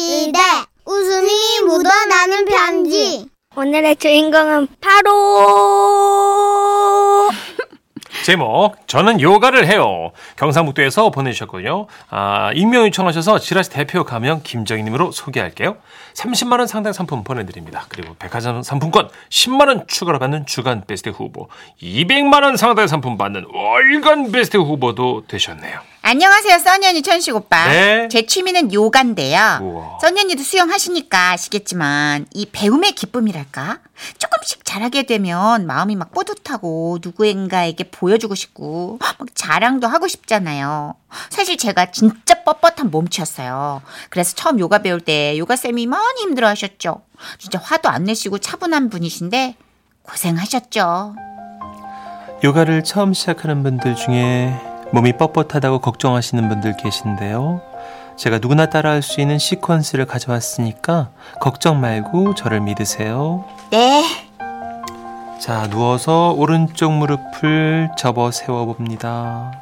시대 웃음이 묻어나는 편지 오늘의 주인공은 바로 제목 저는 요가를 해요. 경상북도에서 보내주셨거든요. 아, 익명 요청하셔서 지라시 대표 가명 김정희님으로 소개할게요. 30만 원 상당 상품 보내드립니다. 그리고 백화점 상품권 10만 원 추가로 받는 주간 베스트 후보, 200만 원 상당의 상품 받는 월간 베스트 후보도 되셨네요. 안녕하세요, 써니언니 천식 오빠. 네. 제 취미는 요가인데요. 우와. 써니언니도 수영하시니까 아시겠지만 이 배움의 기쁨이랄까? 조금씩 잘하게 되면 마음이 막 뿌듯하고 누구인가에게 보여주고 싶고 막 자랑도 하고 싶잖아요. 사실 제가 진짜 뻣뻣한 몸치였어요. 그래서 처음 요가 배울 때 요가쌤이 많이 힘들어 하셨죠. 진짜 화도 안 내시고 차분한 분이신데 고생하셨죠. 요가를 처음 시작하는 분들 중에 몸이 뻣뻣하다고 걱정하시는 분들 계신데요. 제가 누구나 따라할 수 있는 시퀀스를 가져왔으니까 걱정 말고 저를 믿으세요. 네. 자, 누워서 오른쪽 무릎을 접어 세워 봅니다.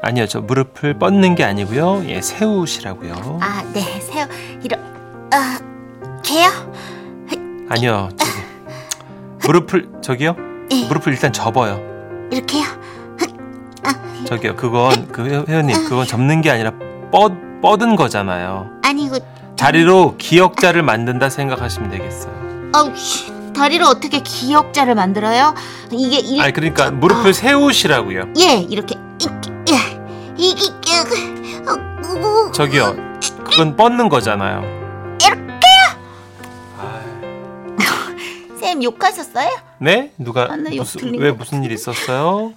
아니요, 저 무릎을 뻗는 게 아니고요. 예, 세우시라고요. 아, 네. 세요. 이러, 아, 개요? 아니요, 저기 무릎을 저기요. 예. 무릎을 일단 접어요. 이렇게요? 저기요, 그건 그 회- 회원님, 그건 접는 게 아니라 뻗 뻗은 거잖아요. 아니, 이거, 자리로 기역자를 만든다 생각하시면 되겠어요. 아우, 씨, 다리를 어떻게 기역자를 만들어요? 이게, 이 아니 그러니까 무릎을 세우시라고요. 예, 이렇게, 이- 예, 이게, 어, 어, 저기요, 그건 뻗는 거잖아요. 쌤 욕하셨어요? 네? 누가 아, 나욕 무슨 들린 왜 것 무슨 일 있었어요?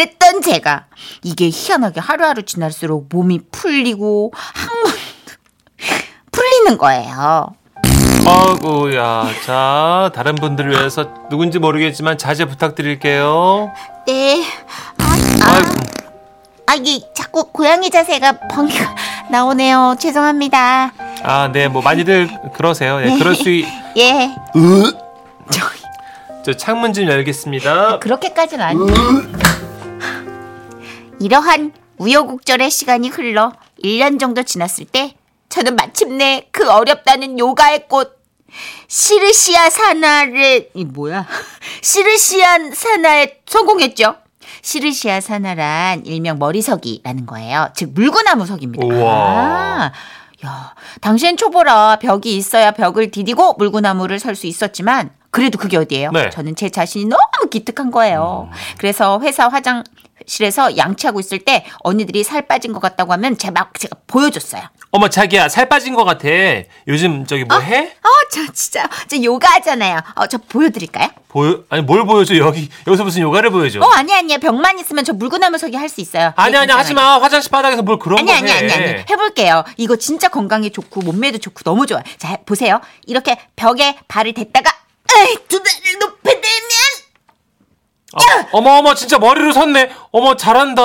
그랬던 제가, 이게 희한하게 하루하루 지날수록 몸이 풀리고, 항문, 풀리는 거예요. 아구야, 자 다른 분들을 위해서 누군지 모르겠지만 자제 부탁드릴게요. 네. 아, 아, 아이고, 아, 이게 자꾸 고양이 자세가 벙이가 나오네요. 죄송합니다. 아, 네, 뭐 많이들 그러세요. 예, 그럴 수 있. 예. 저 창문 좀 열겠습니다. 그렇게까지는 아니에요. 이러한 우여곡절의 시간이 흘러 1년 정도 지났을 때 저는 마침내 그 어렵다는 요가의 꽃 시르시아 사나를 이 뭐야? 시르시안 사나에 성공했죠. 시르시아 사나란 일명 머리석이라는 거예요. 즉 물구나무 석입니다. 우와. 아, 야, 당시엔 초보라 벽이 있어야 벽을 디디고 물구나무를 설 수 있었지만 그래도 그게 어디예요? 네. 저는 제 자신이 너무 기특한 거예요. 그래서 회사 화장 실에서 양치하고 있을 때 언니들이 살 빠진 것 같다고 하면 제가 막 제가 보여줬어요. 어머 자기야 살 빠진 것 같아. 요즘 저기 뭐 해? 어, 저 진짜 저 요가 하잖아요. 어, 저 보여드릴까요? 보여 아니 뭘 보여줘 여기 여기서 무슨 요가를 보여줘? 어, 아니 아니야. 벽만 있으면 저 물구나무 서기 할 수 있어요. 아니 네, 아니 하지 괜찮아요. 마 화장실 바닥에서 뭘 그런 아니 거 아니 해. 아니 아니 해볼게요. 이거 진짜 건강에 좋고 몸매도 좋고 너무 좋아요. 자 보세요. 이렇게 벽에 발을 댔다가 에이, 두 발을 높이 들면 어, 어머 어머 진짜 머리로 섰네. 어머 잘한다.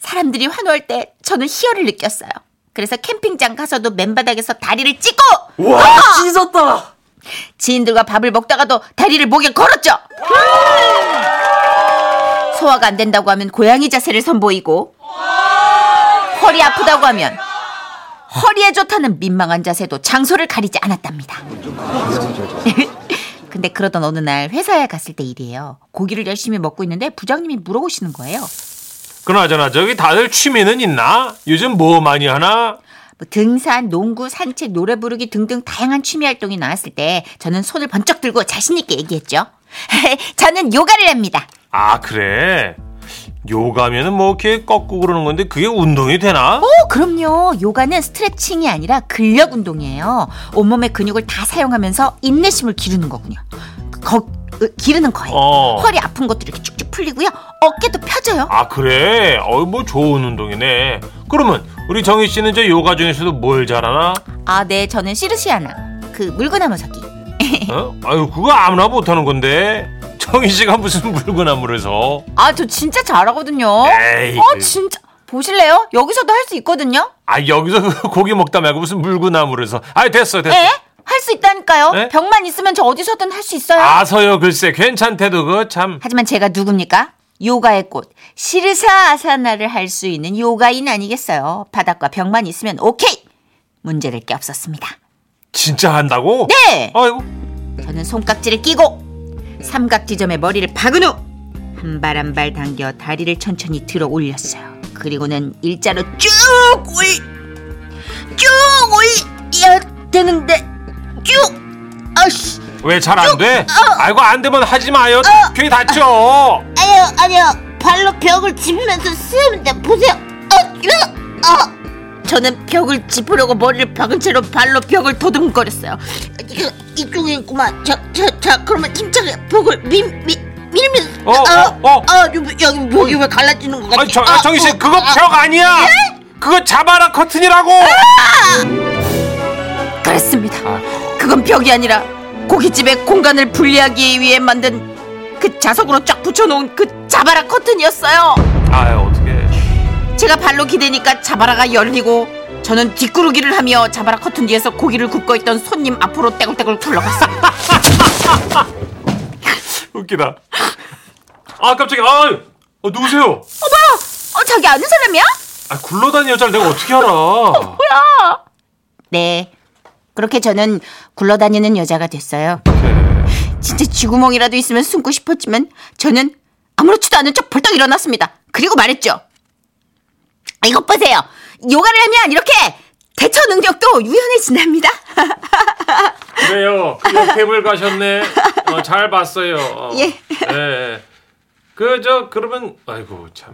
사람들이 환호할 때 저는 희열을 느꼈어요. 그래서 캠핑장 가서도 맨바닥에서 다리를 찢고 우와 찢었다. 지인들과 밥을 먹다가도 다리를 목에 걸었죠. 소화가 안 된다고 하면 고양이 자세를 선보이고 허리 아프다고 하면 허리에 좋다는 민망한 자세도 장소를 가리지 않았답니다. 근데 그러던 어느 날 회사에 갔을 때 일이에요. 고기를 열심히 먹고 있는데 부장님이 물어보시는 거예요. 그나저나 저기 다들 취미는 있나? 요즘 뭐 많이 하나? 뭐 등산, 농구, 산책, 노래 부르기 등등 다양한 취미 활동이 나왔을 때 저는 손을 번쩍 들고 자신 있게 얘기했죠. 저는 요가를 합니다. 아 그래. 요가면은 뭐 이렇게 꺾고 그러는 건데 그게 운동이 되나? 오, 그럼요. 요가는 스트레칭이 아니라 근력 운동이에요. 온몸의 근육을 다 사용하면서 인내심을 기르는 거군요. 거, 으, 기르는 거예요. 어. 허리 아픈 것도 이렇게 쭉쭉 풀리고요. 어깨도 펴져요. 아 그래? 어이 뭐 좋은 운동이네. 그러면 우리 정희 씨는 저 요가 중에서도 뭘 잘하나? 아, 네. 저는 시르시아나. 그 물구나무 서기. 어? 아유 그거 아무나 못하는 건데 정희 씨가 무슨 물구나무를 서? 아, 저 진짜 잘하거든요. 에이, 어, 그- 진짜. 보실래요? 여기서도 할 수 있거든요. 아 여기서 그 고기 먹다 말고 무슨 물구나무를 서? 아 됐어 됐어. 에? 할 수 있다니까요. 네? 벽만 있으면 저 어디서든 할 수 있어요. 아서요 글쎄 괜찮대도 그 참. 하지만 제가 누굽니까? 요가의 꽃 시르사 아사나를 할 수 있는 요가인 아니겠어요. 바닥과 벽만 있으면 오케이. 문제될 게 없었습니다. 진짜 한다고? 네. 아이고. 저는 손깍지를 끼고 삼각지점에 머리를 박은 후 한 발 한 발 당겨 다리를 천천히 들어 올렸어요. 그리고는 일자로 쭉 올, 쭉 올려야 되는데 쭉 아씨 왜 잘 안 돼? 어. 아이고 안 되면 하지 마요. 괜히 다쳐. 아니요, 아니요. 발로 벽을 짚으면서 쓰면 돼. 보세요. 어, 어. 저는 벽을 짚으려고 머리를 박은 채로 발로 벽을 도듬거렸어요. 이거 이쪽에 있구만. 자, 자, 자. 그러면 힘차게 벽을 밀, 밀, 밀면서. 어, 어, 어. 아, 여기, 여기 왜 갈라지는 것 같지? 아, 저, 아, 정희 씨 어, 그거 아, 벽 아니야. 그거 자바라 커튼이라고. 그렇습니다. 아. 그건 벽이 아니라 고깃집의 공간을 분리하기 위해 만든 그 자석으로 쫙 붙여놓은 그 자바라 커튼이었어요. 아 어떻게? 제가 발로 기대니까 자바라가 열리고 저는 뒷구르기를 하며 자바라 커튼 뒤에서 고기를 굽고 있던 손님 앞으로 떼굴떼굴 굴러갔습니다. 웃기다. 아 깜짝이야. 아, 어, 누구세요? 어 자기 아는 사람이야? 아 굴러다니는 여자를 내가 어떻게 알아? 네. 그렇게 저는 굴러다니는 여자가 됐어요. 진짜 쥐구멍이라도 있으면 숨고 싶었지만 저는 아무렇지도 않은 척 벌떡 일어났습니다. 그리고 말했죠. 이것 보세요. 요가를 하면 이렇게 대처 능력도 유연해진답니다. 그래요. 그 테이블 가셨네. 어, 잘 봤어요. 어. 예. 예. 그 저 그러면 아이고 참.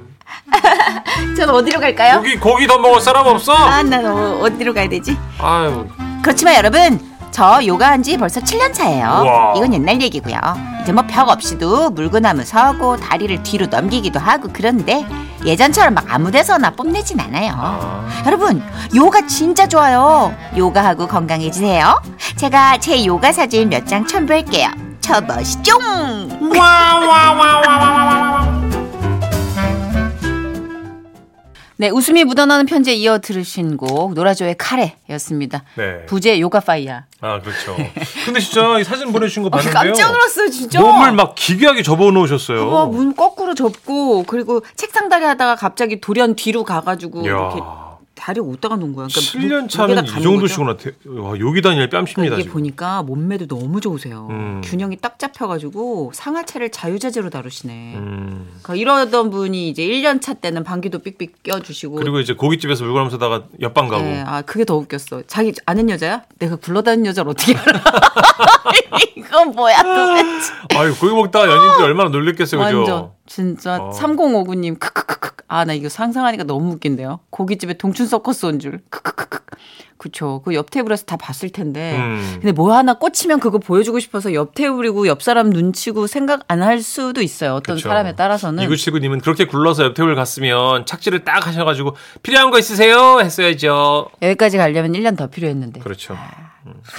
전 어디로 갈까요? 고기 고기 더 먹을 사람 없어? 아, 난 어, 어디로 가야 되지? 아유. 그렇지만 여러분, 저 요가 한 지 벌써 7년 차예요. 우와. 이건 옛날 얘기고요. 이제 뭐 벽 없이도 물구나무 서고 다리를 뒤로 넘기기도 하고 그런데 예전처럼 막 아무 데서나 뽐내진 않아요. 아. 여러분, 요가 진짜 좋아요. 요가하고 건강해지세요. 제가 제 요가 사진 몇 장 첨부할게요. 쳐보시죠. 네, 웃음이 묻어나는 편지에 이어 들으신 곡 노라조의 카레였습니다. 네. 부제 요가 파이야. 아 그렇죠. 근데 진짜 이 사진 보내주신 거 봤는데요. 깜짝 놀랐어요, 진짜. 몸을 막 기괴하게 접어 놓으셨어요. 어, 문 거꾸로 접고 그리고 책상 다리 하다가 갑자기 돌연 뒤로 가가지고 이렇게 이야. 다리 어디다가 놓은 거야. 그러니까 7년 무- 차면 이 가는 정도 시구나. 대- 와, 여기 다닐 뺨칩니다 그러니까 이게. 보니까 몸매도 너무 좋으세요. 음. 균형이 딱 잡혀가지고 상하체를 자유자재로 다루시네. 음. 그러니까 이러던 분이 이제 1년 차 때는 방귀도 삑삑 껴주시고. 그리고 이제 고깃집에서 물건 하면서다가 옆방 가고. 네, 아 그게 더 웃겼어. 자기 아는 여자야? 내가 굴러다니는 여자를 어떻게 알아? 이건 뭐야 도대체? 아유 고기 먹다가 연인들 얼마나 놀랬겠어요, 그죠? 완전 진짜 어. 3059님 크크크크 아 나 이거 상상하니까 너무 웃긴데요. 고깃집에 동춘 서커스 온 줄. 크크크크. 그쵸. 그 옆 테이블에서 다 봤을 텐데. 음. 근데 뭐 하나 꽂히면 그거 보여주고 싶어서 옆 테이블이고 옆 사람 눈치고 생각 안 할 수도 있어요. 어떤 그쵸. 사람에 따라서는. 이구칠구님은 그렇게 굴러서 옆 테이블 갔으면 착지를 딱 하셔가지고 필요한 거 있으세요? 했어야죠. 여기까지 가려면 1년 더 필요했는데. 그렇죠.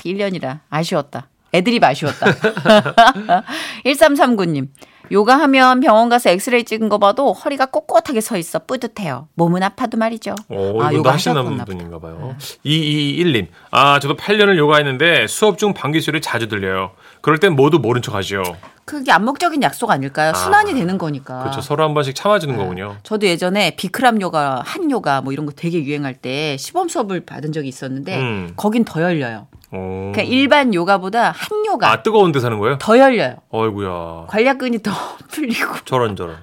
1년이라 아쉬웠다. 애드립 아쉬웠다. 1339님. 요가하면 병원 가서 엑스레이 찍은 거 봐도 허리가 꼿꼿하게 서 있어 뿌듯해요. 몸은 아파도 말이죠. 오, 아, 이분도 요가 하시는 분인가 봐요. 2221님. 아, 저도 8년을 요가했는데 수업 중 방귀 소리 자주 들려요. 그럴 땐 모두 모른 척 하죠. 그게 암묵적인 약속 아닐까요? 순환이 되는 거니까. 그렇죠. 서로 한 번씩 참아주는 거군요. 저도 예전에 비크람 요가, 한 요가 뭐 이런 거 되게 유행할 때 시범 수업을 받은 적이 있었는데 음. 거긴 더 열려요. 오. 그러니까 일반 요가보다 한 요가 아, 뜨거운 데 사는 거예요? 더 열려요. 어이구야. 관략근이 더 풀리고 저런 저런.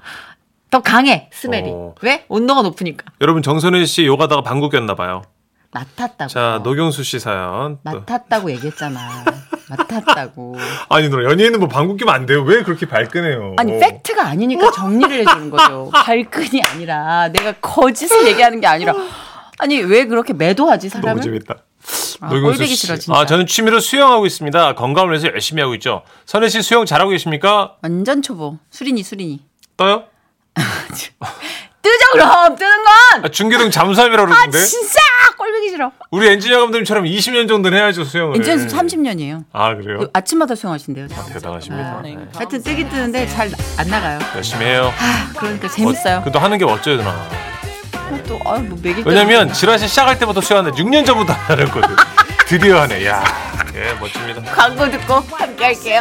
더 강해 스멜이. 어. 왜? 온도가 높으니까. 여러분 정선혜 씨 요가다가 방구 꼈나 봐요. 맡았다고. 자, 노경수 씨 사연. 또. 맡았다고 얘기했잖아. 맡았다고. 아니 누나 연예인은 뭐 방구 끼면 안 돼요. 왜 그렇게 발끈해요? 아니 팩트가 아니니까 정리를 해주는 거죠. 발끈이 아니라 내가 거짓을 얘기하는 게 아니라 아니 왜 그렇게 매도하지 너무 사람을? 재밌다. 아, 꼴보기 씨. 싫어 진짜. 아, 저는 취미로 수영하고 있습니다. 건강을 위해서 열심히 하고 있죠. 선혜 씨 수영 잘하고 계십니까? 완전 초보. 수린이 수린이. 떠요? 뜨죠 그럼 뜨는 건. 아, 중계동 잠수함이라고 아 그러는데. 진짜 꼴보기 싫어. 우리 엔지니어 감독님처럼 20년 정도는 해야죠, 수영을. 이제 30년이에요. 아, 그래요? 아침마다 수영하신대요. 대단하십니다. 아, 네. 하여튼 뜨긴 뜨는데 잘 안 나가요. 열심히 해요. 아, 그러니까 재밌어요. 그래도 하는 게 멋져요, 누나. 또 아유 뭐때 왜냐면 지라시 시작할 때부터 수영하는데 6년 전부터 안 했거든. 드디어 하네. 야, 예, 멋집니다. 광고 듣고 함께 할게요.